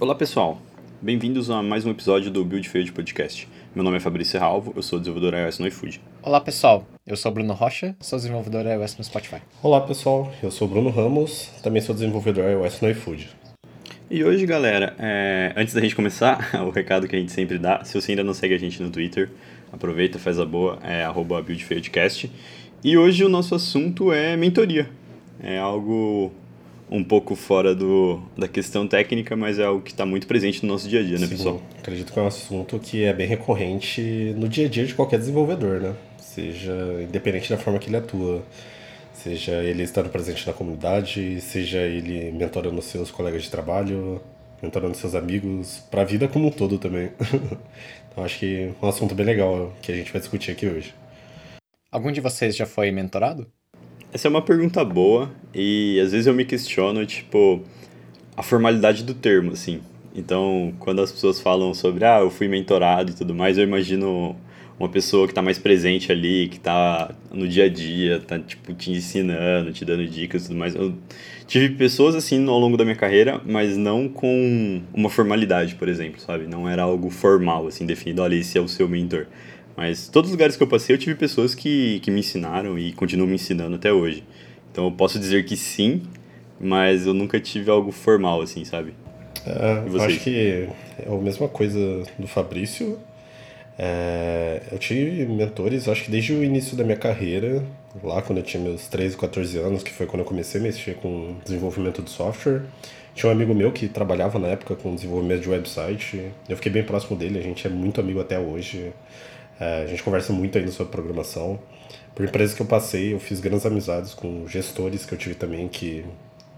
Olá pessoal, bem-vindos a mais um episódio do Build Field Podcast. Meu nome é Fabrício Ralvo, eu sou desenvolvedor iOS no iFood. Olá pessoal, eu sou Bruno Rocha, sou desenvolvedor iOS no Spotify. Olá pessoal, eu sou Bruno Ramos, também sou desenvolvedor iOS no iFood. E hoje, galera, é... antes da gente começar, o recado que a gente sempre dá, se você ainda não segue a gente no Twitter, aproveita, faz a boa, é buildfieldcast. E hoje o nosso assunto é mentoria. É algo um pouco fora do, da questão técnica, mas é algo que está muito presente no nosso dia a dia, né, Sim, pessoal? Acredito que é um assunto que é bem recorrente no dia a dia de qualquer desenvolvedor, né? Seja independente da forma que ele atua, seja ele estando presente na comunidade, seja ele mentorando seus colegas de trabalho, mentorando seus amigos, para a vida como um todo também. então acho que é um assunto bem legal que a gente vai discutir aqui hoje. Algum de vocês já foi mentorado? Essa é uma pergunta boa e às vezes eu me questiono, tipo, a formalidade do termo, assim. Então, quando as pessoas falam sobre, ah, eu fui mentorado e tudo mais, eu imagino uma pessoa que está mais presente ali, que está no dia a dia, está tipo, te ensinando, te dando dicas e tudo mais. Eu tive pessoas assim ao longo da minha carreira, mas não com uma formalidade, por exemplo, sabe? Não era algo formal, assim, definido, olha, esse é o seu mentor. Mas todos os lugares que eu passei, eu tive pessoas que, que me ensinaram e continuam me ensinando até hoje. Então eu posso dizer que sim, mas eu nunca tive algo formal, assim, sabe? É, eu acho que é a mesma coisa do Fabrício. É, eu tive mentores, acho que desde o início da minha carreira, lá quando eu tinha meus 13, 14 anos, que foi quando eu comecei a mexer com desenvolvimento de software. Tinha um amigo meu que trabalhava na época com desenvolvimento de website. Eu fiquei bem próximo dele, a gente é muito amigo até hoje. É, a gente conversa muito ainda sobre programação. Por empresas que eu passei, eu fiz grandes amizades com gestores que eu tive também que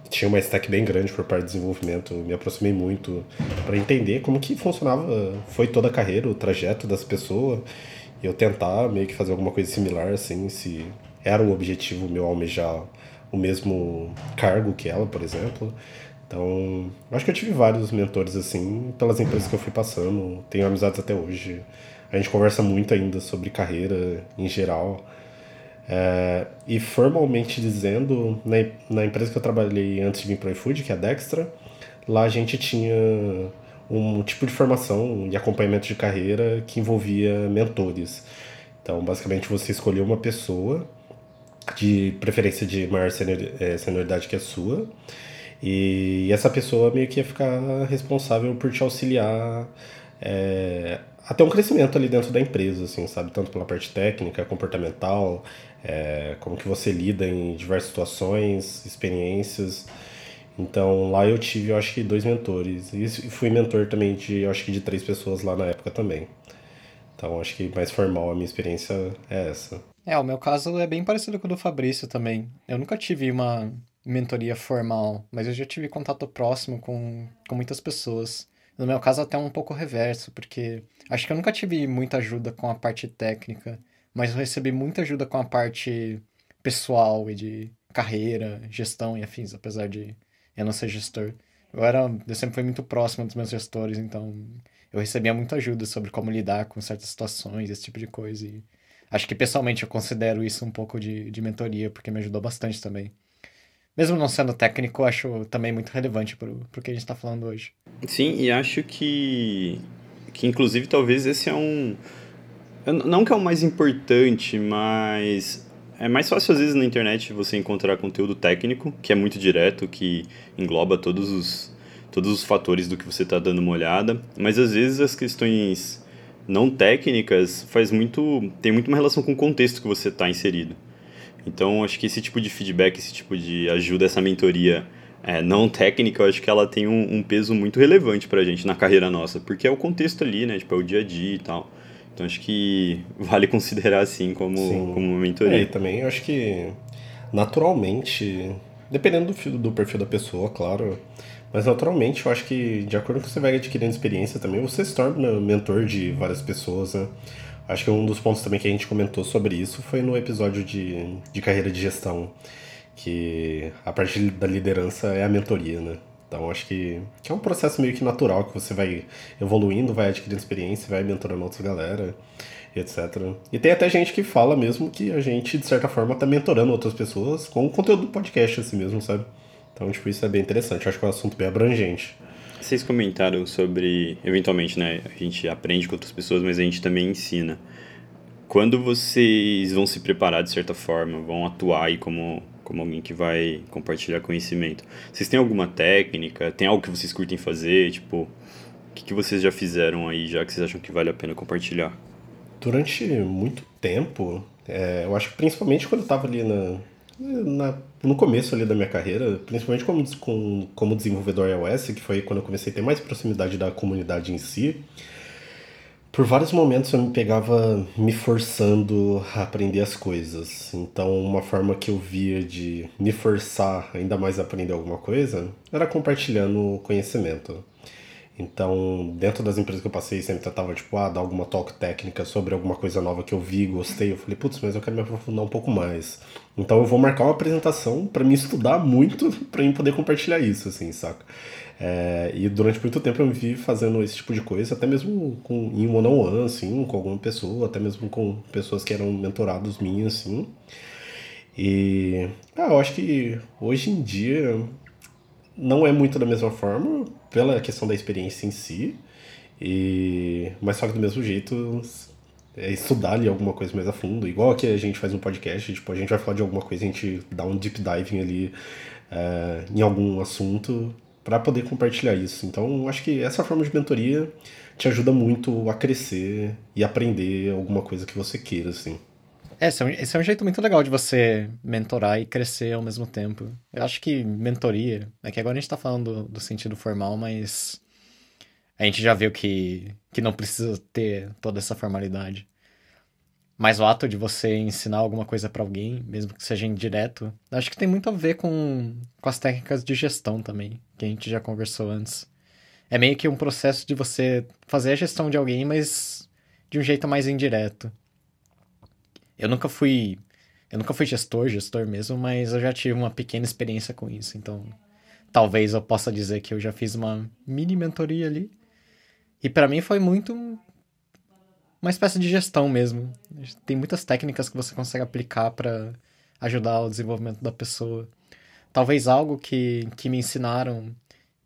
tinha uma stack bem grande por parte do desenvolvimento. Me aproximei muito para entender como que funcionava, foi toda a carreira, o trajeto das pessoas. E eu tentar meio que fazer alguma coisa similar, assim, se era o objetivo meu almejar o mesmo cargo que ela, por exemplo. Então, acho que eu tive vários mentores assim, pelas empresas que eu fui passando. Tenho amizades até hoje. A gente conversa muito ainda sobre carreira em geral. É, e formalmente dizendo, na, na empresa que eu trabalhei antes de vir para o iFood, que é a Dextra, lá a gente tinha um tipo de formação e acompanhamento de carreira que envolvia mentores. Então, basicamente, você escolheu uma pessoa, de preferência de maior é, senioridade que a sua, e essa pessoa meio que ia ficar responsável por te auxiliar é, até um crescimento ali dentro da empresa, assim, sabe? Tanto pela parte técnica, comportamental, é, como que você lida em diversas situações, experiências. Então lá eu tive, eu acho que dois mentores. E fui mentor também de, eu acho que de três pessoas lá na época também. Então acho que mais formal a minha experiência é essa. É, o meu caso é bem parecido com o do Fabrício também. Eu nunca tive uma mentoria formal, mas eu já tive contato próximo com, com muitas pessoas. No meu caso, até um pouco reverso, porque acho que eu nunca tive muita ajuda com a parte técnica, mas eu recebi muita ajuda com a parte pessoal e de carreira, gestão e afins, apesar de eu não ser gestor. Eu, era, eu sempre fui muito próximo dos meus gestores, então eu recebia muita ajuda sobre como lidar com certas situações, esse tipo de coisa. E acho que pessoalmente eu considero isso um pouco de, de mentoria, porque me ajudou bastante também mesmo não sendo técnico, acho também muito relevante para o que a gente está falando hoje. Sim, e acho que, que inclusive talvez esse é um. Não que é o mais importante, mas é mais fácil às vezes na internet você encontrar conteúdo técnico, que é muito direto, que engloba todos os, todos os fatores do que você está dando uma olhada, mas às vezes as questões não técnicas faz muito tem muito uma relação com o contexto que você está inserido. Então, acho que esse tipo de feedback, esse tipo de ajuda, essa mentoria é, não técnica, eu acho que ela tem um, um peso muito relevante pra gente na carreira nossa, porque é o contexto ali, né? Tipo, é o dia a dia e tal. Então, acho que vale considerar assim como, como uma mentoria. É, e também eu acho que naturalmente, dependendo do, do perfil da pessoa, claro, mas naturalmente eu acho que de acordo com que você vai adquirindo experiência também, você se torna mentor de várias pessoas, né? Acho que um dos pontos também que a gente comentou sobre isso foi no episódio de, de carreira de gestão, que a parte da liderança é a mentoria, né? Então acho que, que é um processo meio que natural que você vai evoluindo, vai adquirindo experiência, vai mentorando outras galera, etc. E tem até gente que fala mesmo que a gente, de certa forma, tá mentorando outras pessoas com o conteúdo do podcast assim mesmo, sabe? Então, tipo, isso é bem interessante. Acho que é um assunto bem abrangente. Vocês comentaram sobre, eventualmente, né, a gente aprende com outras pessoas, mas a gente também ensina. Quando vocês vão se preparar de certa forma, vão atuar aí como, como alguém que vai compartilhar conhecimento, vocês têm alguma técnica? Tem algo que vocês curtem fazer? Tipo, o que, que vocês já fizeram aí, já que vocês acham que vale a pena compartilhar? Durante muito tempo, é, eu acho que principalmente quando eu estava ali na, na, no começo ali da minha carreira, principalmente como, com, como desenvolvedor iOS, que foi quando eu comecei a ter mais proximidade da comunidade em si, por vários momentos eu me pegava me forçando a aprender as coisas. Então, uma forma que eu via de me forçar ainda mais a aprender alguma coisa era compartilhando conhecimento. Então, dentro das empresas que eu passei, sempre tentava, tipo, ah, dar alguma talk técnica sobre alguma coisa nova que eu vi, gostei. Eu falei, putz, mas eu quero me aprofundar um pouco mais. Então, eu vou marcar uma apresentação para me estudar muito, para mim poder compartilhar isso, assim, saca? É, e durante muito tempo eu me vi fazendo esse tipo de coisa, até mesmo com, em one-on-one, -on -one, assim, com alguma pessoa, até mesmo com pessoas que eram mentorados minhas, assim. E ah, eu acho que hoje em dia não é muito da mesma forma, pela questão da experiência em si, e mas só que do mesmo jeito é estudar ali alguma coisa mais a fundo, igual que a gente faz um podcast, tipo, a gente vai falar de alguma coisa, a gente dá um deep diving ali é, em algum assunto para poder compartilhar isso. Então, acho que essa forma de mentoria te ajuda muito a crescer e aprender alguma coisa que você queira, assim. É, esse é, um, esse é um jeito muito legal de você mentorar e crescer ao mesmo tempo. Eu acho que mentoria, é que agora a gente tá falando do, do sentido formal, mas a gente já viu que, que não precisa ter toda essa formalidade. Mas o ato de você ensinar alguma coisa para alguém, mesmo que seja indireto, acho que tem muito a ver com, com as técnicas de gestão também, que a gente já conversou antes. É meio que um processo de você fazer a gestão de alguém, mas de um jeito mais indireto. Eu nunca fui. Eu nunca fui gestor, gestor mesmo, mas eu já tive uma pequena experiência com isso. Então, talvez eu possa dizer que eu já fiz uma mini mentoria ali. E para mim foi muito uma espécie de gestão mesmo. Tem muitas técnicas que você consegue aplicar para ajudar o desenvolvimento da pessoa. Talvez algo que, que me ensinaram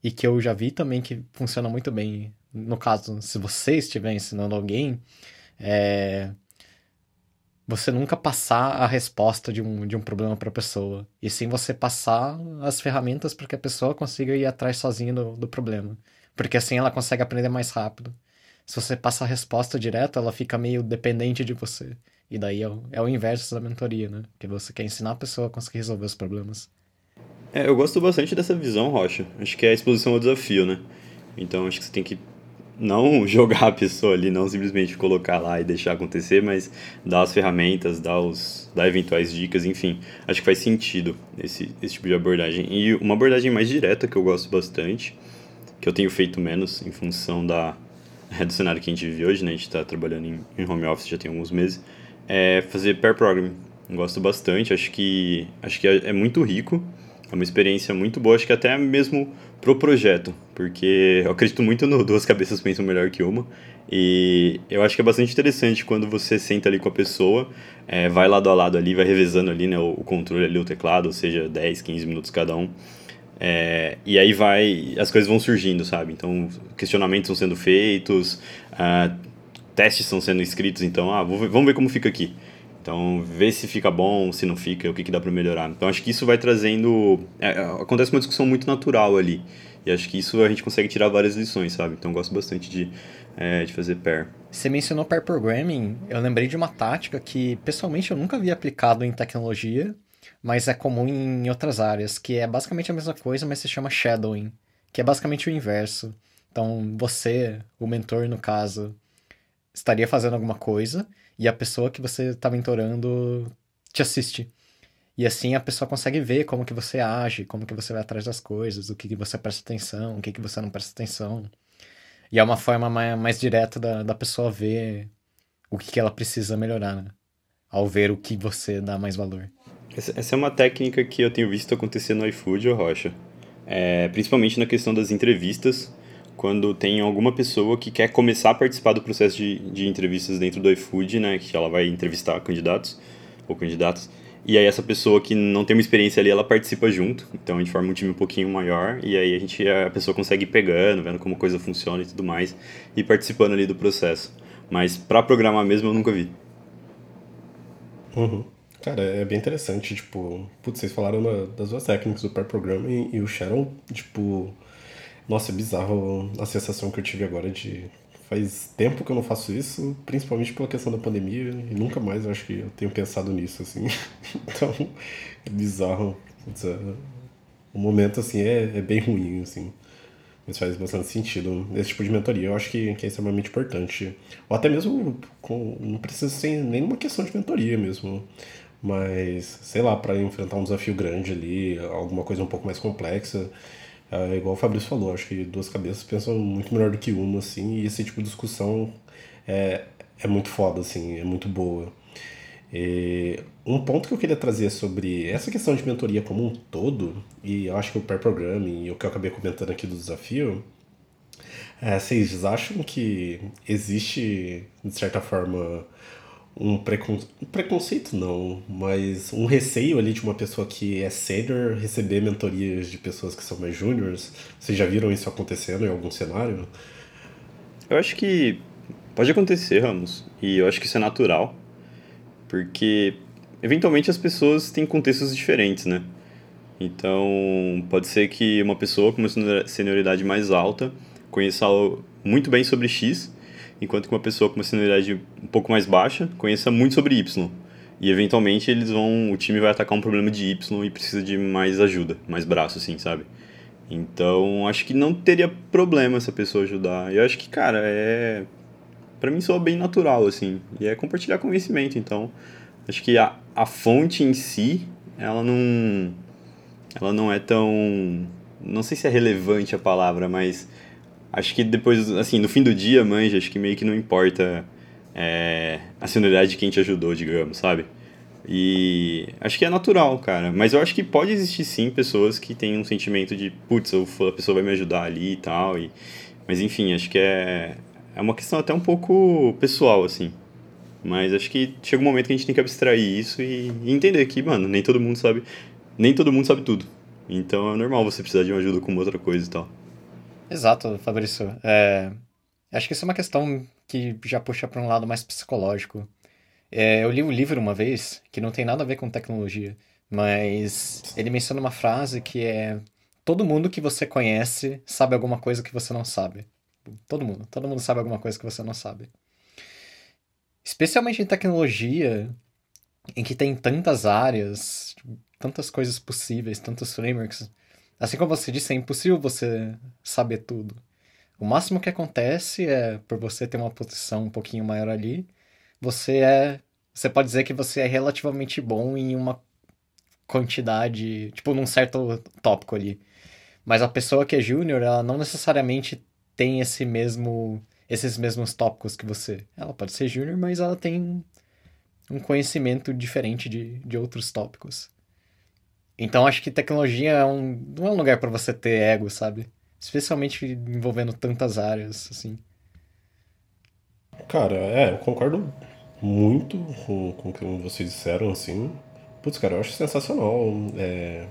e que eu já vi também que funciona muito bem. No caso, se você estiver ensinando alguém, é você nunca passar a resposta de um, de um problema para a pessoa, e sim você passar as ferramentas para que a pessoa consiga ir atrás sozinha do, do problema. Porque assim ela consegue aprender mais rápido. Se você passa a resposta direto, ela fica meio dependente de você. E daí é o, é o inverso da mentoria, né? Que você quer ensinar a pessoa a conseguir resolver os problemas. É, eu gosto bastante dessa visão, Rocha. Acho que é a exposição ao desafio, né? Então acho que você tem que não jogar a pessoa ali, não simplesmente colocar lá e deixar acontecer, mas dar as ferramentas, dar, os, dar eventuais dicas, enfim. Acho que faz sentido esse, esse tipo de abordagem. E uma abordagem mais direta que eu gosto bastante, que eu tenho feito menos em função da, do cenário que a gente vive hoje, né? A gente está trabalhando em, em home office já tem alguns meses, é fazer pair programming. Gosto bastante, acho que, acho que é, é muito rico, é uma experiência muito boa, acho que até mesmo pro projeto, porque eu acredito muito no duas cabeças pensam melhor que uma. E eu acho que é bastante interessante quando você senta ali com a pessoa, é, vai lado a lado ali, vai revezando ali né, o, controle ali, o teclado, ou seja, 10, 15 minutos cada um. É, e aí vai, as coisas vão surgindo, sabe? Então, questionamentos estão sendo feitos, uh, testes estão sendo escritos, então, ah, vou, vamos ver como fica aqui. Então, ver se fica bom, se não fica, o que, que dá para melhorar. Então, acho que isso vai trazendo. É, acontece uma discussão muito natural ali. E acho que isso a gente consegue tirar várias lições, sabe? Então, gosto bastante de, é, de fazer pair. Você mencionou pair programming. Eu lembrei de uma tática que, pessoalmente, eu nunca havia aplicado em tecnologia mas é comum em outras áreas, que é basicamente a mesma coisa, mas se chama shadowing, que é basicamente o inverso. Então, você, o mentor no caso, estaria fazendo alguma coisa e a pessoa que você está mentorando te assiste. E assim a pessoa consegue ver como que você age, como que você vai atrás das coisas, o que, que você presta atenção, o que, que você não presta atenção. E é uma forma mais, mais direta da, da pessoa ver o que, que ela precisa melhorar, né? Ao ver o que você dá mais valor. Essa é uma técnica que eu tenho visto acontecer no iFood, Rocha. É, principalmente na questão das entrevistas, quando tem alguma pessoa que quer começar a participar do processo de, de entrevistas dentro do iFood, né, que ela vai entrevistar candidatos ou candidatas, E aí essa pessoa que não tem uma experiência ali, ela participa junto. Então a gente forma um time um pouquinho maior e aí a gente a pessoa consegue ir pegando, vendo como a coisa funciona e tudo mais e participando ali do processo. Mas para programar mesmo eu nunca vi. Uhum. Cara, é bem interessante, tipo, putz, vocês falaram das duas técnicas do pair programming e o Shadow, tipo, nossa, é bizarro a sensação que eu tive agora de faz tempo que eu não faço isso, principalmente pela questão da pandemia, e nunca mais eu acho que eu tenho pensado nisso, assim. então, é bizarro. É, o momento, assim, é, é bem ruim, assim. Mas faz bastante sentido. Esse tipo de mentoria eu acho que, que é extremamente importante. Ou até mesmo, com, não precisa ser nenhuma questão de mentoria mesmo. Mas, sei lá, para enfrentar um desafio grande ali, alguma coisa um pouco mais complexa. É, igual o Fabrício falou, acho que duas cabeças pensam muito melhor do que uma, assim, e esse tipo de discussão é, é muito foda, assim, é muito boa. E um ponto que eu queria trazer sobre essa questão de mentoria como um todo, e eu acho que o pair programming e o que eu acabei comentando aqui do desafio, é, vocês acham que existe, de certa forma, um, precon... um preconceito não, mas um receio ali de uma pessoa que é senior receber mentorias de pessoas que são mais júniores. Vocês já viram isso acontecendo em algum cenário? Eu acho que pode acontecer, Ramos, e eu acho que isso é natural, porque eventualmente as pessoas têm contextos diferentes, né? Então, pode ser que uma pessoa com uma senioridade mais alta conheça muito bem sobre X enquanto que uma pessoa com uma senioridade um pouco mais baixa conheça muito sobre Y. E eventualmente eles vão, o time vai atacar um problema de Y e precisa de mais ajuda, mais braço, assim, sabe? Então, acho que não teria problema essa pessoa ajudar. Eu acho que, cara, é. Pra mim soa bem natural, assim. E é compartilhar conhecimento. Então, acho que a, a fonte em si, ela não. Ela não é tão. Não sei se é relevante a palavra, mas acho que depois, assim, no fim do dia, manja, acho que meio que não importa é, a senioridade de quem te ajudou, digamos, sabe? E acho que é natural, cara. Mas eu acho que pode existir sim pessoas que têm um sentimento de, putz, a pessoa vai me ajudar ali e tal. E... Mas enfim, acho que é, é uma questão até um pouco pessoal, assim. Mas acho que chega um momento que a gente tem que abstrair isso e, e entender que, mano, nem todo mundo sabe. Nem todo mundo sabe tudo. Então é normal você precisar de uma ajuda com outra coisa e tal. Exato, Fabrício. É, acho que isso é uma questão que já puxa para um lado mais psicológico. É, eu li um livro uma vez que não tem nada a ver com tecnologia, mas ele menciona uma frase que é: todo mundo que você conhece sabe alguma coisa que você não sabe. Todo mundo, todo mundo sabe alguma coisa que você não sabe. Especialmente em tecnologia, em que tem tantas áreas, tantas coisas possíveis, tantos frameworks Assim como você disse, é impossível você saber tudo. O máximo que acontece é, por você ter uma posição um pouquinho maior ali, você é. Você pode dizer que você é relativamente bom em uma quantidade, tipo, num certo tópico ali. Mas a pessoa que é júnior, ela não necessariamente tem esse mesmo, esses mesmos tópicos que você. Ela pode ser júnior, mas ela tem um conhecimento diferente de, de outros tópicos. Então acho que tecnologia é um, não é um lugar para você ter ego, sabe? Especialmente envolvendo tantas áreas, assim. Cara, é, eu concordo muito com, com o que vocês disseram, assim. Putz, cara, eu acho sensacional é,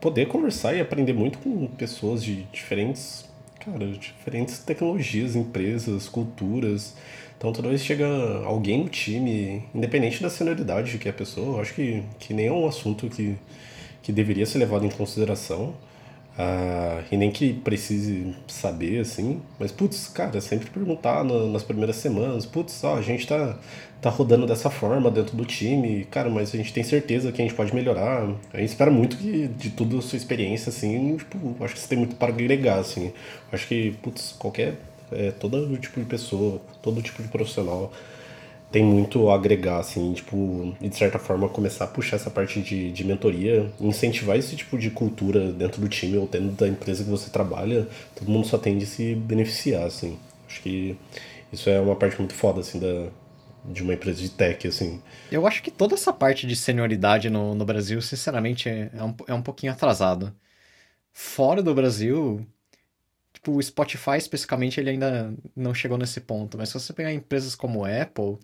poder conversar e aprender muito com pessoas de diferentes, cara, diferentes tecnologias, empresas, culturas. Então toda vez chega alguém no time, independente da senioridade que é a pessoa, eu acho que, que nem é um assunto que que deveria ser levado em consideração. Uh, e nem que precise saber, assim. Mas, putz, cara, sempre perguntar no, nas primeiras semanas, putz, ó, a gente tá, tá rodando dessa forma dentro do time, cara, mas a gente tem certeza que a gente pode melhorar. A gente espera muito que de tudo a sua experiência, assim, tipo, acho que você tem muito para agregar, assim. Acho que, putz, qualquer, é, todo tipo de pessoa, todo tipo de profissional tem muito a agregar, assim, tipo, e de certa forma começar a puxar essa parte de, de mentoria, incentivar esse tipo de cultura dentro do time ou dentro da empresa que você trabalha, todo mundo só tende a se beneficiar, assim. Acho que isso é uma parte muito foda, assim, da, de uma empresa de tech, assim. Eu acho que toda essa parte de senioridade no, no Brasil, sinceramente, é, um, é um pouquinho atrasado. Fora do Brasil, tipo, o Spotify especificamente, ele ainda não chegou nesse ponto, mas se você pegar empresas como Apple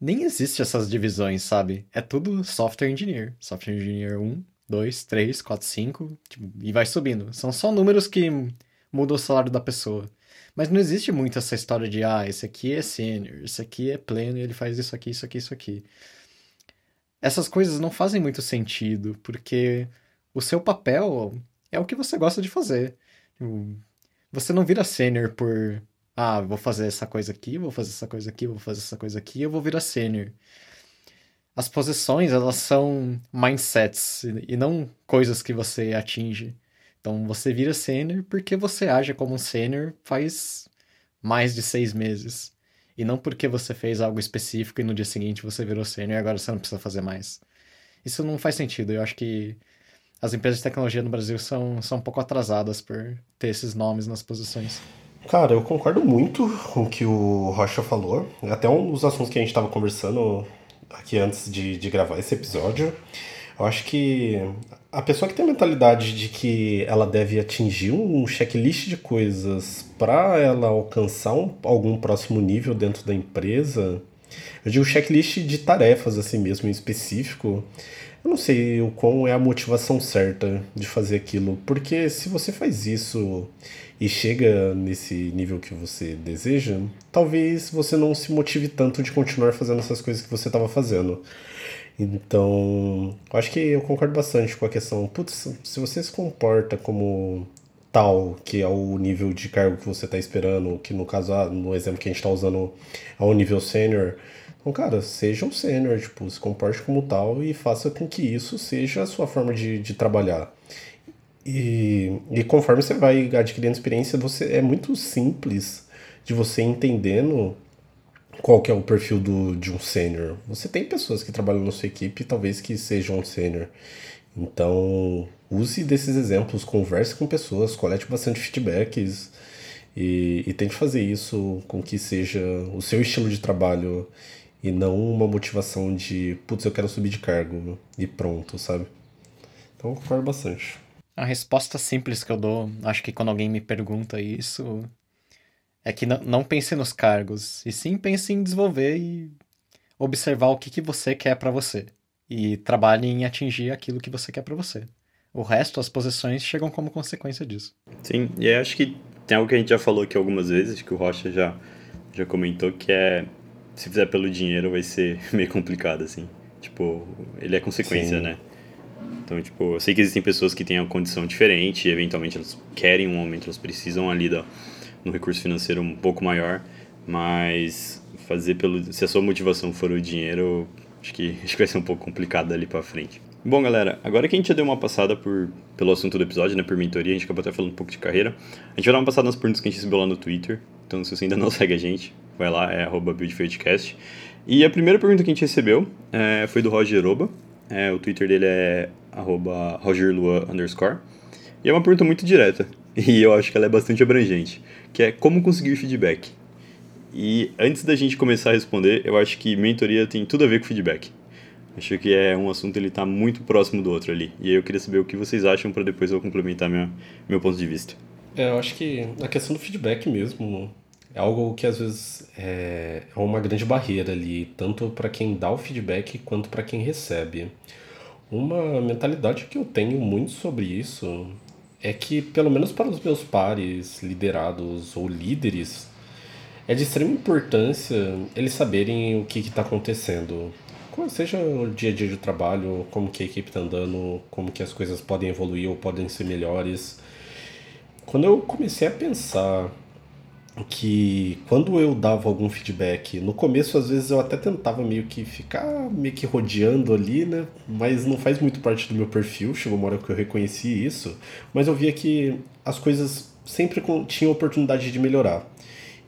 nem existe essas divisões, sabe? É tudo software engineer. Software engineer 1, 2, 3, 4, 5, e vai subindo. São só números que mudam o salário da pessoa. Mas não existe muito essa história de, ah, esse aqui é sênior, esse aqui é pleno e ele faz isso aqui, isso aqui, isso aqui. Essas coisas não fazem muito sentido, porque o seu papel é o que você gosta de fazer. Você não vira sênior por, ah, vou fazer essa coisa aqui, vou fazer essa coisa aqui, vou fazer essa coisa aqui, eu vou virar sênior. As posições, elas são mindsets e não coisas que você atinge. Então você vira sênior porque você age como um sênior faz mais de seis meses. E não porque você fez algo específico e no dia seguinte você virou sênior e agora você não precisa fazer mais. Isso não faz sentido. Eu acho que as empresas de tecnologia no Brasil são, são um pouco atrasadas por ter esses nomes nas posições. Cara, eu concordo muito com o que o Rocha falou. Até um dos assuntos que a gente estava conversando aqui antes de, de gravar esse episódio. Eu acho que a pessoa que tem a mentalidade de que ela deve atingir um checklist de coisas para ela alcançar um, algum próximo nível dentro da empresa, eu digo checklist de tarefas assim mesmo em específico, eu não sei o quão é a motivação certa de fazer aquilo, porque se você faz isso e chega nesse nível que você deseja, talvez você não se motive tanto de continuar fazendo essas coisas que você estava fazendo. Então, acho que eu concordo bastante com a questão. Putz, se você se comporta como tal, que é o nível de cargo que você está esperando, que no caso, ah, no exemplo que a gente está usando, é o nível sênior. Então, cara, seja um sênior, tipo, se comporte como tal e faça com que isso seja a sua forma de, de trabalhar. E, e conforme você vai adquirindo experiência, você é muito simples de você entendendo qual que é o perfil do, de um sênior. Você tem pessoas que trabalham na sua equipe, talvez que sejam um sênior. Então, use desses exemplos, converse com pessoas, colete bastante feedbacks e, e tente fazer isso com que seja o seu estilo de trabalho e não uma motivação de, putz, eu quero subir de cargo e pronto, sabe? Então, eu concordo bastante. A resposta simples que eu dou, acho que quando alguém me pergunta isso, é que não, pense nos cargos, e sim pense em desenvolver e observar o que, que você quer para você. E trabalhe em atingir aquilo que você quer para você. O resto, as posições, chegam como consequência disso. Sim, e acho que tem algo que a gente já falou aqui algumas vezes, que o Rocha já, já comentou, que é se fizer pelo dinheiro vai ser meio complicado, assim. Tipo, ele é consequência, Sim. né? Então, tipo, eu sei que existem pessoas que têm uma condição diferente e eventualmente elas querem um aumento, elas precisam ali da, no recurso financeiro um pouco maior, mas fazer pelo se a sua motivação for o dinheiro, acho que acho que vai ser um pouco complicado dali para frente. Bom, galera, agora que a gente já deu uma passada por, pelo assunto do episódio, né, por mentoria, a gente acabou até falando um pouco de carreira, a gente vai dar uma passada nas perguntas que a gente recebeu lá no Twitter, então se você ainda não segue a gente, vai lá, é buildfieldcast. E a primeira pergunta que a gente recebeu é, foi do Roger Oba, é, o Twitter dele é rogerlua underscore, e é uma pergunta muito direta, e eu acho que ela é bastante abrangente que é como conseguir feedback. E antes da gente começar a responder, eu acho que mentoria tem tudo a ver com feedback. Acho que é um assunto ele está muito próximo do outro ali. E aí eu queria saber o que vocês acham para depois eu complementar minha, meu ponto de vista. É, eu acho que a questão do feedback mesmo é algo que às vezes é, é uma grande barreira ali, tanto para quem dá o feedback quanto para quem recebe. Uma mentalidade que eu tenho muito sobre isso é que, pelo menos para os meus pares, liderados ou líderes, é de extrema importância eles saberem o que está acontecendo. Seja o dia a dia de trabalho, como que a equipe está andando, como que as coisas podem evoluir ou podem ser melhores. Quando eu comecei a pensar que quando eu dava algum feedback, no começo às vezes eu até tentava meio que ficar meio que rodeando ali, né? Mas não faz muito parte do meu perfil, chegou uma hora que eu reconheci isso, mas eu via que as coisas sempre tinham oportunidade de melhorar.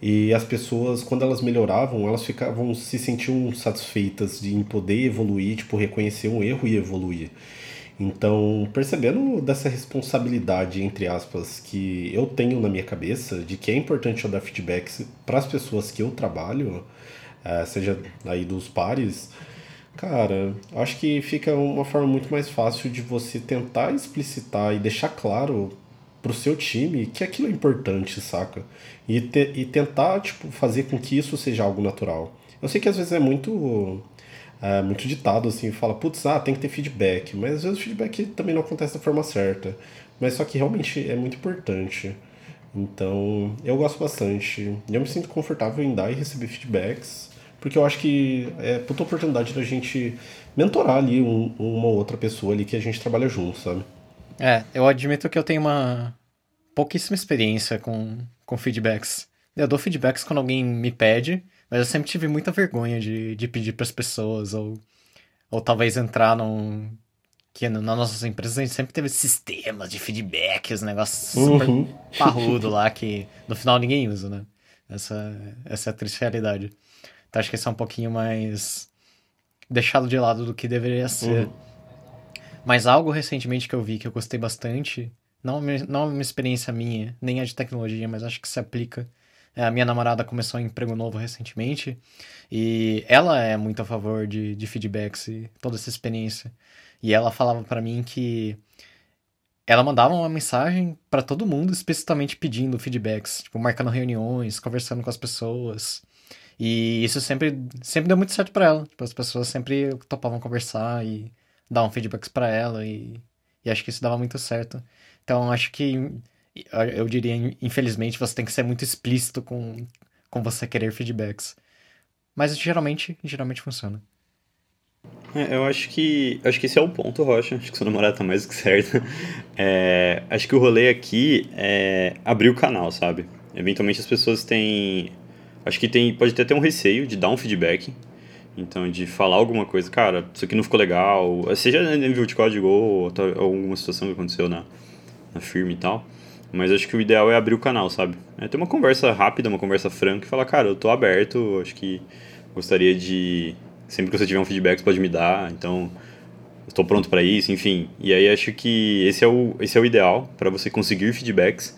E as pessoas, quando elas melhoravam, elas ficavam se sentiam satisfeitas de em poder evoluir, tipo, reconhecer um erro e evoluir. Então, percebendo dessa responsabilidade, entre aspas, que eu tenho na minha cabeça, de que é importante eu dar feedbacks para as pessoas que eu trabalho, é, seja aí dos pares, cara, acho que fica uma forma muito mais fácil de você tentar explicitar e deixar claro pro seu time que aquilo é importante, saca? E, te, e tentar, tipo, fazer com que isso seja algo natural. Eu sei que às vezes é muito é, muito ditado, assim, fala, putz, ah, tem que ter feedback. Mas às vezes o feedback também não acontece da forma certa. Mas só que realmente é muito importante. Então, eu gosto bastante. Eu me sinto confortável em dar e receber feedbacks, porque eu acho que é puta oportunidade da gente mentorar ali um, uma outra pessoa ali que a gente trabalha junto, sabe? É, eu admito que eu tenho uma pouquíssima experiência com, com feedbacks. Eu dou feedbacks quando alguém me pede, mas eu sempre tive muita vergonha de, de pedir para as pessoas, ou, ou talvez entrar num. Que nas nossas empresas a gente sempre teve sistemas de feedback, os negócios super uhum. parrudo lá que no final ninguém usa, né? Essa, essa é a triste realidade. Então acho que isso é um pouquinho mais deixado de lado do que deveria ser. Uhum. Mas algo recentemente que eu vi que eu gostei bastante, não, não uma experiência minha, nem a de tecnologia, mas acho que se aplica é, a minha namorada começou um emprego novo recentemente e ela é muito a favor de, de feedbacks e toda essa experiência. E ela falava para mim que ela mandava uma mensagem para todo mundo especificamente pedindo feedbacks, tipo, marcando reuniões, conversando com as pessoas. E isso sempre, sempre deu muito certo para ela. Tipo, as pessoas sempre topavam conversar e dar um feedbacks para ela e, e acho que isso dava muito certo. Então acho que eu diria, infelizmente, você tem que ser muito explícito com, com você querer feedbacks. Mas geralmente, geralmente funciona. É, eu acho que acho que esse é o ponto, Rocha. Acho que sua namorada tá mais do que certa. É, acho que o rolê aqui é abrir o canal, sabe? Eventualmente as pessoas têm. Acho que tem, pode ter até um receio de dar um feedback. Então, de falar alguma coisa, cara, isso aqui não ficou legal. Seja nível de código ou, ou alguma situação que aconteceu na, na firma e tal. Mas acho que o ideal é abrir o canal, sabe? É ter uma conversa rápida, uma conversa franca e falar, cara, eu tô aberto, acho que gostaria de. Sempre que você tiver um feedback, você pode me dar, então estou pronto para isso, enfim. E aí acho que esse é o, esse é o ideal para você conseguir feedbacks.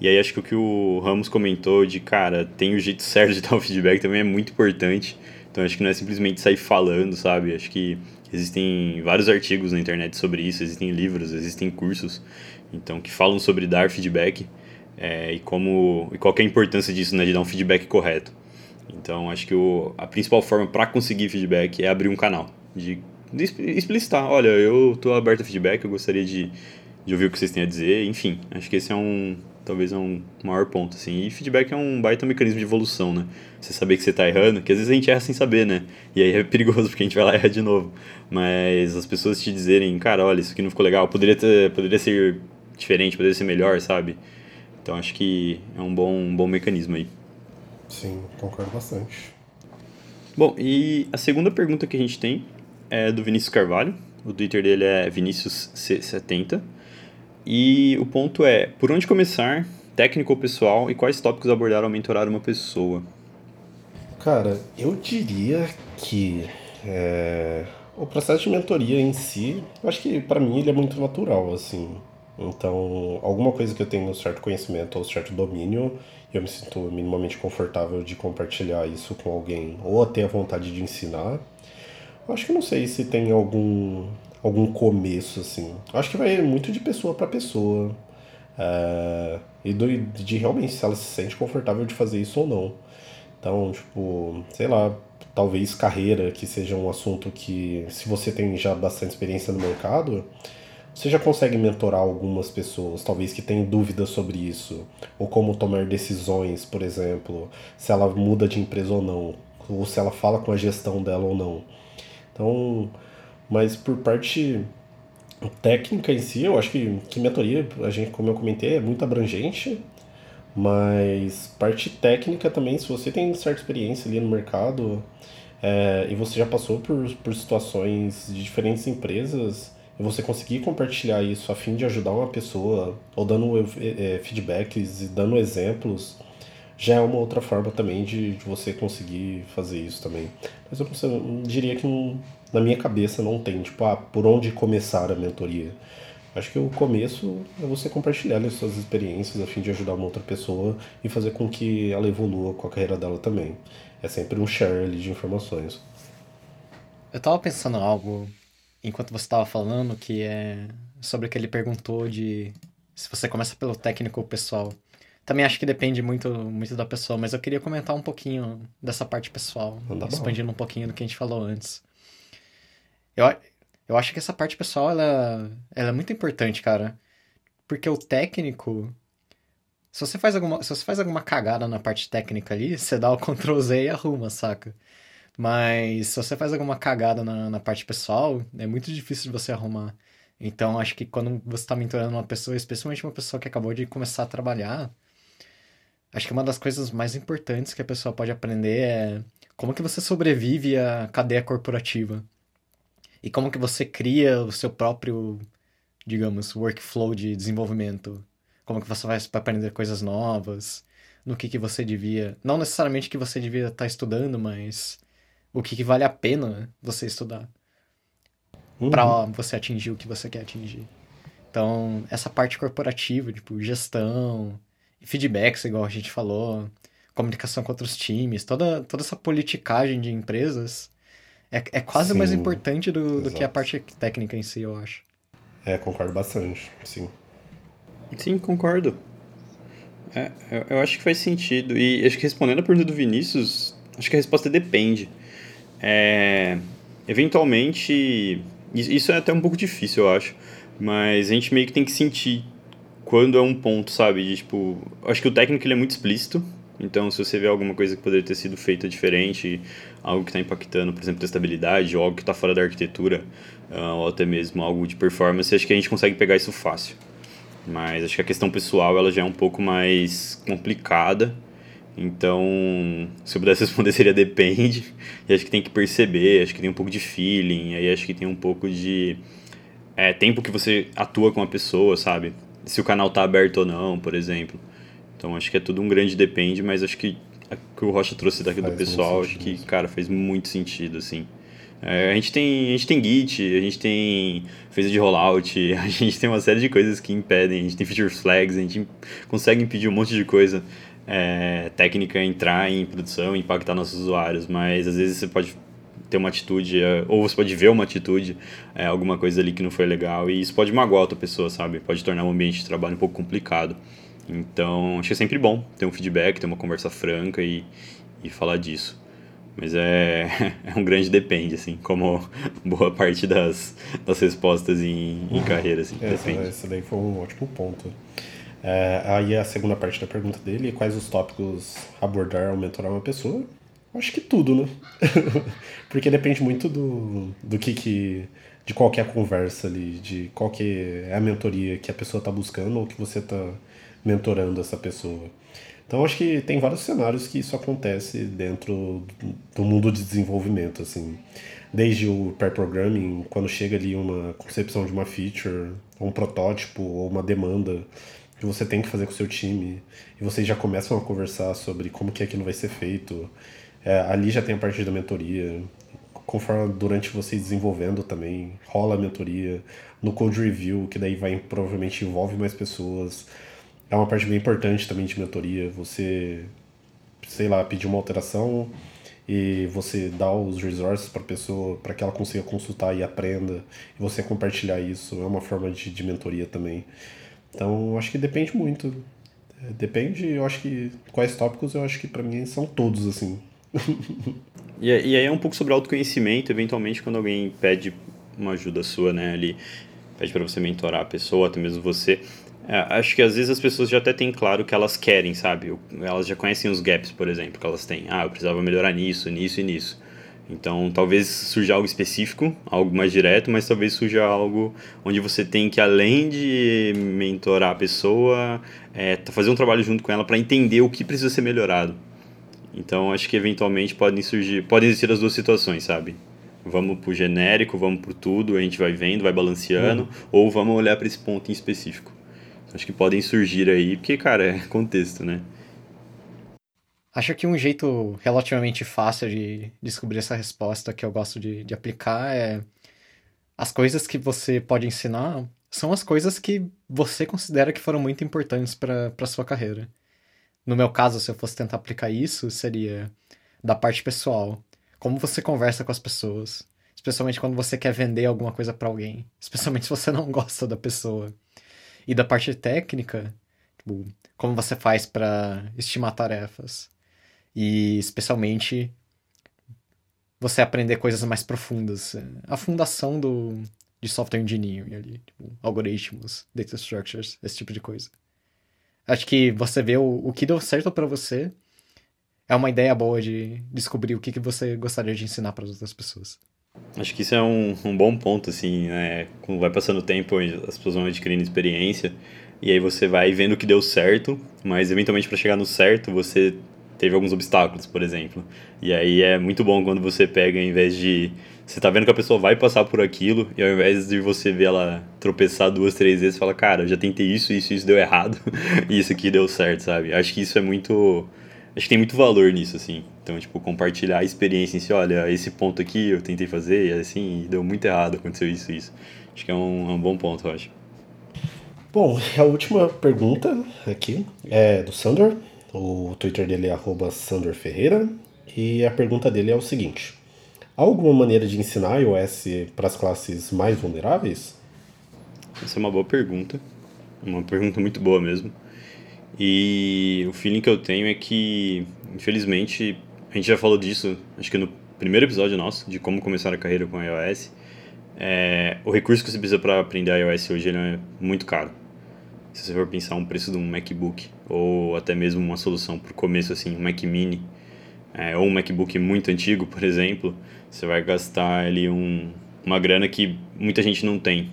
E aí acho que o que o Ramos comentou de, cara, tem o jeito certo de dar o feedback também é muito importante. Então acho que não é simplesmente sair falando, sabe? Acho que existem vários artigos na internet sobre isso, existem livros, existem cursos então que falam sobre dar feedback é, e como e qual é a importância disso, né, de dar um feedback correto. Então acho que o, a principal forma para conseguir feedback é abrir um canal, de, de explicitar, olha, eu estou aberto a feedback, eu gostaria de, de ouvir o que vocês têm a dizer, enfim, acho que esse é um talvez é um maior ponto assim. E feedback é um baita mecanismo de evolução, né? Você saber que você está errando, que às vezes a gente erra sem saber, né? E aí é perigoso porque a gente vai lá e erra de novo. Mas as pessoas te dizerem, cara, olha, isso aqui não ficou legal, poderia ter, poderia ser diferente, poderia ser melhor, sabe? Então acho que é um bom, um bom mecanismo aí. Sim, concordo bastante. Bom, e a segunda pergunta que a gente tem é do Vinícius Carvalho. O Twitter dele é ViniciusC70. E o ponto é: por onde começar, técnico ou pessoal, e quais tópicos abordar ao mentorar uma pessoa? Cara, eu diria que é, o processo de mentoria em si, eu acho que para mim ele é muito natural, assim. Então, alguma coisa que eu tenho certo conhecimento ou certo domínio, eu me sinto minimamente confortável de compartilhar isso com alguém ou até a vontade de ensinar. Eu acho que não sei se tem algum algum começo assim. Acho que vai muito de pessoa para pessoa. É, e do, de realmente se ela se sente confortável de fazer isso ou não. Então, tipo, sei lá, talvez carreira, que seja um assunto que, se você tem já bastante experiência no mercado, você já consegue mentorar algumas pessoas, talvez que tenham dúvidas sobre isso, ou como tomar decisões, por exemplo, se ela muda de empresa ou não, ou se ela fala com a gestão dela ou não. Então, mas por parte técnica em si, eu acho que, que mentoria, a gente, como eu comentei, é muito abrangente, mas parte técnica também, se você tem certa experiência ali no mercado é, e você já passou por, por situações de diferentes empresas, e você conseguir compartilhar isso a fim de ajudar uma pessoa, ou dando é, feedbacks e dando exemplos, já é uma outra forma também de, de você conseguir fazer isso também. Mas eu, eu diria que na minha cabeça não tem, tipo, ah, por onde começar a mentoria. Acho que o começo é você compartilhar as suas experiências a fim de ajudar uma outra pessoa e fazer com que ela evolua com a carreira dela também. É sempre um share ali de informações. Eu tava pensando algo enquanto você estava falando, que é sobre o que ele perguntou de se você começa pelo técnico ou pessoal. Também acho que depende muito, muito da pessoa, mas eu queria comentar um pouquinho dessa parte pessoal, expandindo um pouquinho do que a gente falou antes. Eu, eu acho que essa parte pessoal, ela, ela é muito importante, cara. Porque o técnico, se você faz alguma, se você faz alguma cagada na parte técnica ali, você dá o Ctrl Z e arruma, saca? Mas se você faz alguma cagada na, na parte pessoal, é muito difícil de você arrumar. Então, acho que quando você está mentorando uma pessoa, especialmente uma pessoa que acabou de começar a trabalhar, acho que uma das coisas mais importantes que a pessoa pode aprender é como que você sobrevive à cadeia corporativa. E como que você cria o seu próprio, digamos, workflow de desenvolvimento como que você vai aprender coisas novas, no que que você devia, não necessariamente que você devia estar tá estudando, mas o que que vale a pena você estudar uhum. para você atingir o que você quer atingir. Então, essa parte corporativa, tipo, gestão, feedbacks, igual a gente falou, comunicação com outros times, toda, toda essa politicagem de empresas é, é quase sim, mais importante do, do que a parte técnica em si, eu acho. É, concordo bastante, sim. Sim, concordo. É, eu acho que faz sentido. E acho que respondendo a pergunta do Vinícius, acho que a resposta depende. É, eventualmente, isso é até um pouco difícil, eu acho. Mas a gente meio que tem que sentir quando é um ponto, sabe? De, tipo, acho que o técnico ele é muito explícito. Então, se você vê alguma coisa que poderia ter sido feita diferente, algo que está impactando, por exemplo, testabilidade, ou algo que está fora da arquitetura, uh, ou até mesmo algo de performance, acho que a gente consegue pegar isso fácil. Mas acho que a questão pessoal ela já é um pouco mais complicada. Então, se eu pudesse responder seria depende. E acho que tem que perceber, acho que tem um pouco de feeling, aí acho que tem um pouco de é, tempo que você atua com a pessoa, sabe? Se o canal tá aberto ou não, por exemplo. Então acho que é tudo um grande depende, mas acho que o que o Rocha trouxe daqui do pessoal, acho que, cara, faz muito sentido, assim. É, a, gente tem, a gente tem Git, a gente tem phase de rollout, a gente tem uma série de coisas que impedem, a gente tem feature flags, a gente consegue impedir um monte de coisa é, técnica entrar em produção e impactar nossos usuários, mas às vezes você pode ter uma atitude, é, ou você pode ver uma atitude, é, alguma coisa ali que não foi legal, e isso pode magoar outra pessoa, sabe? Pode tornar o ambiente de trabalho um pouco complicado. Então, acho que é sempre bom ter um feedback, ter uma conversa franca e, e falar disso. Mas é, é um grande depende, assim, como boa parte das, das respostas em, em carreira, assim, essa, depende. Esse daí foi um ótimo ponto. É, aí a segunda parte da pergunta dele, quais os tópicos abordar ao mentorar uma pessoa? Acho que tudo, né? Porque depende muito do, do que, que de qualquer conversa ali, de qual que é a mentoria que a pessoa está buscando ou que você está mentorando essa pessoa. Então acho que tem vários cenários que isso acontece dentro do mundo de desenvolvimento, assim. Desde o pair programming, quando chega ali uma concepção de uma feature, um protótipo ou uma demanda que você tem que fazer com o seu time, e vocês já começam a conversar sobre como que aquilo vai ser feito. É, ali já tem a parte da mentoria. Conforme durante vocês desenvolvendo também, rola a mentoria. No code review, que daí vai provavelmente envolve mais pessoas é uma parte bem importante também de mentoria. Você, sei lá, pedir uma alteração e você dá os resources para a pessoa para que ela consiga consultar e aprenda e você compartilhar isso é uma forma de, de mentoria também. Então, acho que depende muito. É, depende, eu acho que quais tópicos eu acho que para mim são todos assim. e, e aí é um pouco sobre autoconhecimento, eventualmente quando alguém pede uma ajuda sua, né, ali pede para você mentorar a pessoa, até mesmo você, é, acho que às vezes as pessoas já até têm claro o que elas querem, sabe? Elas já conhecem os gaps, por exemplo, que elas têm. Ah, eu precisava melhorar nisso, nisso e nisso. Então, talvez surja algo específico, algo mais direto, mas talvez surja algo onde você tem que, além de mentorar a pessoa, é, fazer um trabalho junto com ela para entender o que precisa ser melhorado. Então, acho que eventualmente podem surgir, podem existir as duas situações, sabe? Vamos pro genérico, vamos pro tudo, a gente vai vendo, vai balanceando, uhum. ou vamos olhar para esse ponto em específico acho que podem surgir aí, porque, cara, é contexto, né? Acho que um jeito relativamente fácil de descobrir essa resposta que eu gosto de, de aplicar é as coisas que você pode ensinar são as coisas que você considera que foram muito importantes para sua carreira. No meu caso, se eu fosse tentar aplicar isso, seria da parte pessoal. Como você conversa com as pessoas, especialmente quando você quer vender alguma coisa para alguém, especialmente se você não gosta da pessoa. E da parte técnica, Tipo, como você faz para estimar tarefas. E especialmente você aprender coisas mais profundas. A fundação do, de software engineering ali, tipo, algoritmos, data structures, esse tipo de coisa. Acho que você vê o, o que deu certo para você é uma ideia boa de descobrir o que, que você gostaria de ensinar para as outras pessoas. Acho que isso é um, um bom ponto, assim, né? Quando vai passando o tempo, as pessoas vão adquirindo experiência, e aí você vai vendo o que deu certo, mas eventualmente para chegar no certo, você teve alguns obstáculos, por exemplo. E aí é muito bom quando você pega, em vez de. Você tá vendo que a pessoa vai passar por aquilo, e ao invés de você ver ela tropeçar duas, três vezes, fala, cara, já tentei isso, isso, isso deu errado, e isso aqui deu certo, sabe? Acho que isso é muito. Acho que tem muito valor nisso, assim. Então, tipo, compartilhar a experiência em si, olha, esse ponto aqui eu tentei fazer, e assim, deu muito errado, aconteceu isso isso. Acho que é um, é um bom ponto, eu acho. Bom, a última pergunta aqui é do Sander. O Twitter dele é Sander Ferreira. E a pergunta dele é o seguinte: Alguma maneira de ensinar iOS para as classes mais vulneráveis? Essa é uma boa pergunta. Uma pergunta muito boa mesmo. E o feeling que eu tenho é que, infelizmente, a gente já falou disso, acho que no primeiro episódio nosso, de como começar a carreira com iOS. É, o recurso que você precisa para aprender iOS hoje é muito caro. Se você for pensar um preço de um MacBook, ou até mesmo uma solução para o começo, assim, um Mac Mini, é, ou um MacBook muito antigo, por exemplo, você vai gastar ali um, uma grana que muita gente não tem.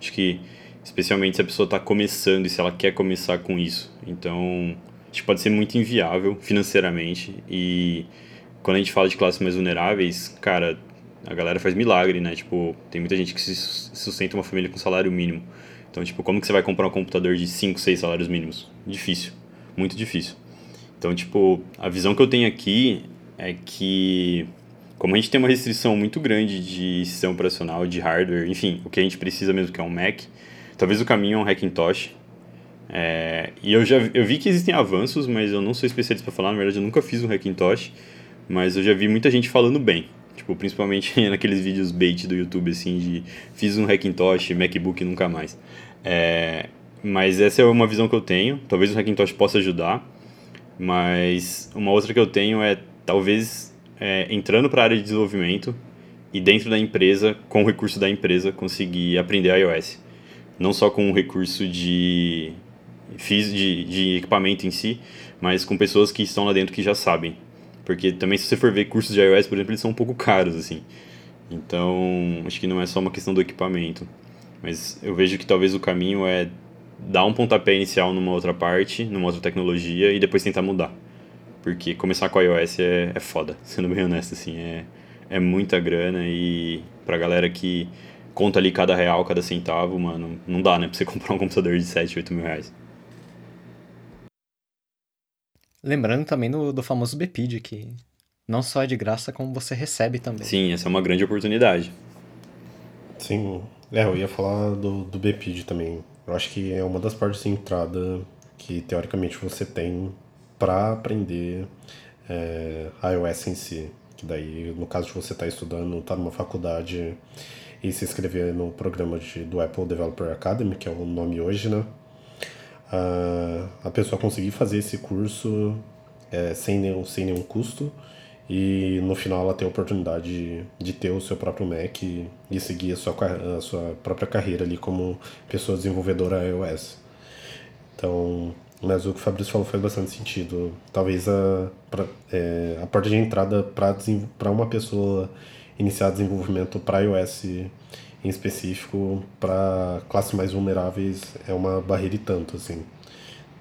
Acho que, especialmente se a pessoa está começando e se ela quer começar com isso. Então, acho que pode ser muito inviável financeiramente e quando a gente fala de classes mais vulneráveis, cara, a galera faz milagre, né? Tipo, tem muita gente que se sustenta uma família com salário mínimo. Então, tipo, como que você vai comprar um computador de 5, 6 salários mínimos? Difícil, muito difícil. Então, tipo, a visão que eu tenho aqui é que como a gente tem uma restrição muito grande de sistema operacional, de hardware, enfim, o que a gente precisa mesmo que é um Mac, talvez o caminho é um Hackintosh, é, e eu já eu vi que existem avanços, mas eu não sou especialista para falar, na verdade eu nunca fiz um Hackintosh, mas eu já vi muita gente falando bem. Tipo, principalmente naqueles vídeos bait do YouTube, assim, de fiz um Hackintosh, MacBook nunca mais. É, mas essa é uma visão que eu tenho. Talvez o Hackintosh possa ajudar. Mas uma outra que eu tenho é, talvez, é, entrando para a área de desenvolvimento e dentro da empresa, com o recurso da empresa, conseguir aprender iOS. Não só com o recurso de de, de equipamento em si, mas com pessoas que estão lá dentro que já sabem. Porque também se você for ver cursos de iOS, por exemplo, eles são um pouco caros, assim. Então, acho que não é só uma questão do equipamento. Mas eu vejo que talvez o caminho é dar um pontapé inicial numa outra parte, numa outra tecnologia, e depois tentar mudar. Porque começar com iOS é, é foda, sendo bem honesto, assim. É, é muita grana e pra galera que conta ali cada real, cada centavo, mano, não dá, né? Pra você comprar um computador de 7, 8 mil reais. Lembrando também do, do famoso BPID, que não só é de graça, como você recebe também. Sim, essa é uma grande oportunidade. Sim, é, eu ia falar do, do BPID também. Eu acho que é uma das partes de entrada que teoricamente você tem para aprender é, iOS em si. Que daí, no caso de você estar tá estudando, estar tá numa faculdade e se inscrever no programa de, do Apple Developer Academy, que é o nome hoje, né? a, a pessoa conseguir fazer esse curso é, sem, nenhum, sem nenhum custo e no final ela ter a oportunidade de, de ter o seu próprio Mac e, e seguir a sua, a sua própria carreira ali como pessoa desenvolvedora iOS. Então, mas o que o Fabrício falou faz bastante sentido. Talvez a, pra, é, a porta de entrada para uma pessoa iniciar desenvolvimento para iOS em específico para classes mais vulneráveis é uma barreira e tanto, assim.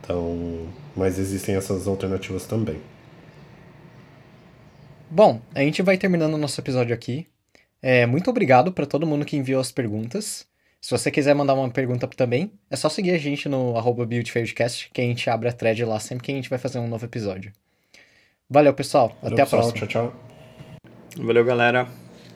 Então, mas existem essas alternativas também. Bom, a gente vai terminando o nosso episódio aqui. É, muito obrigado para todo mundo que enviou as perguntas. Se você quiser mandar uma pergunta também, é só seguir a gente no arroba que a gente abre a thread lá sempre que a gente vai fazer um novo episódio. Valeu, pessoal. Valeu, Até a próxima. Tchau, tchau. Valeu, galera.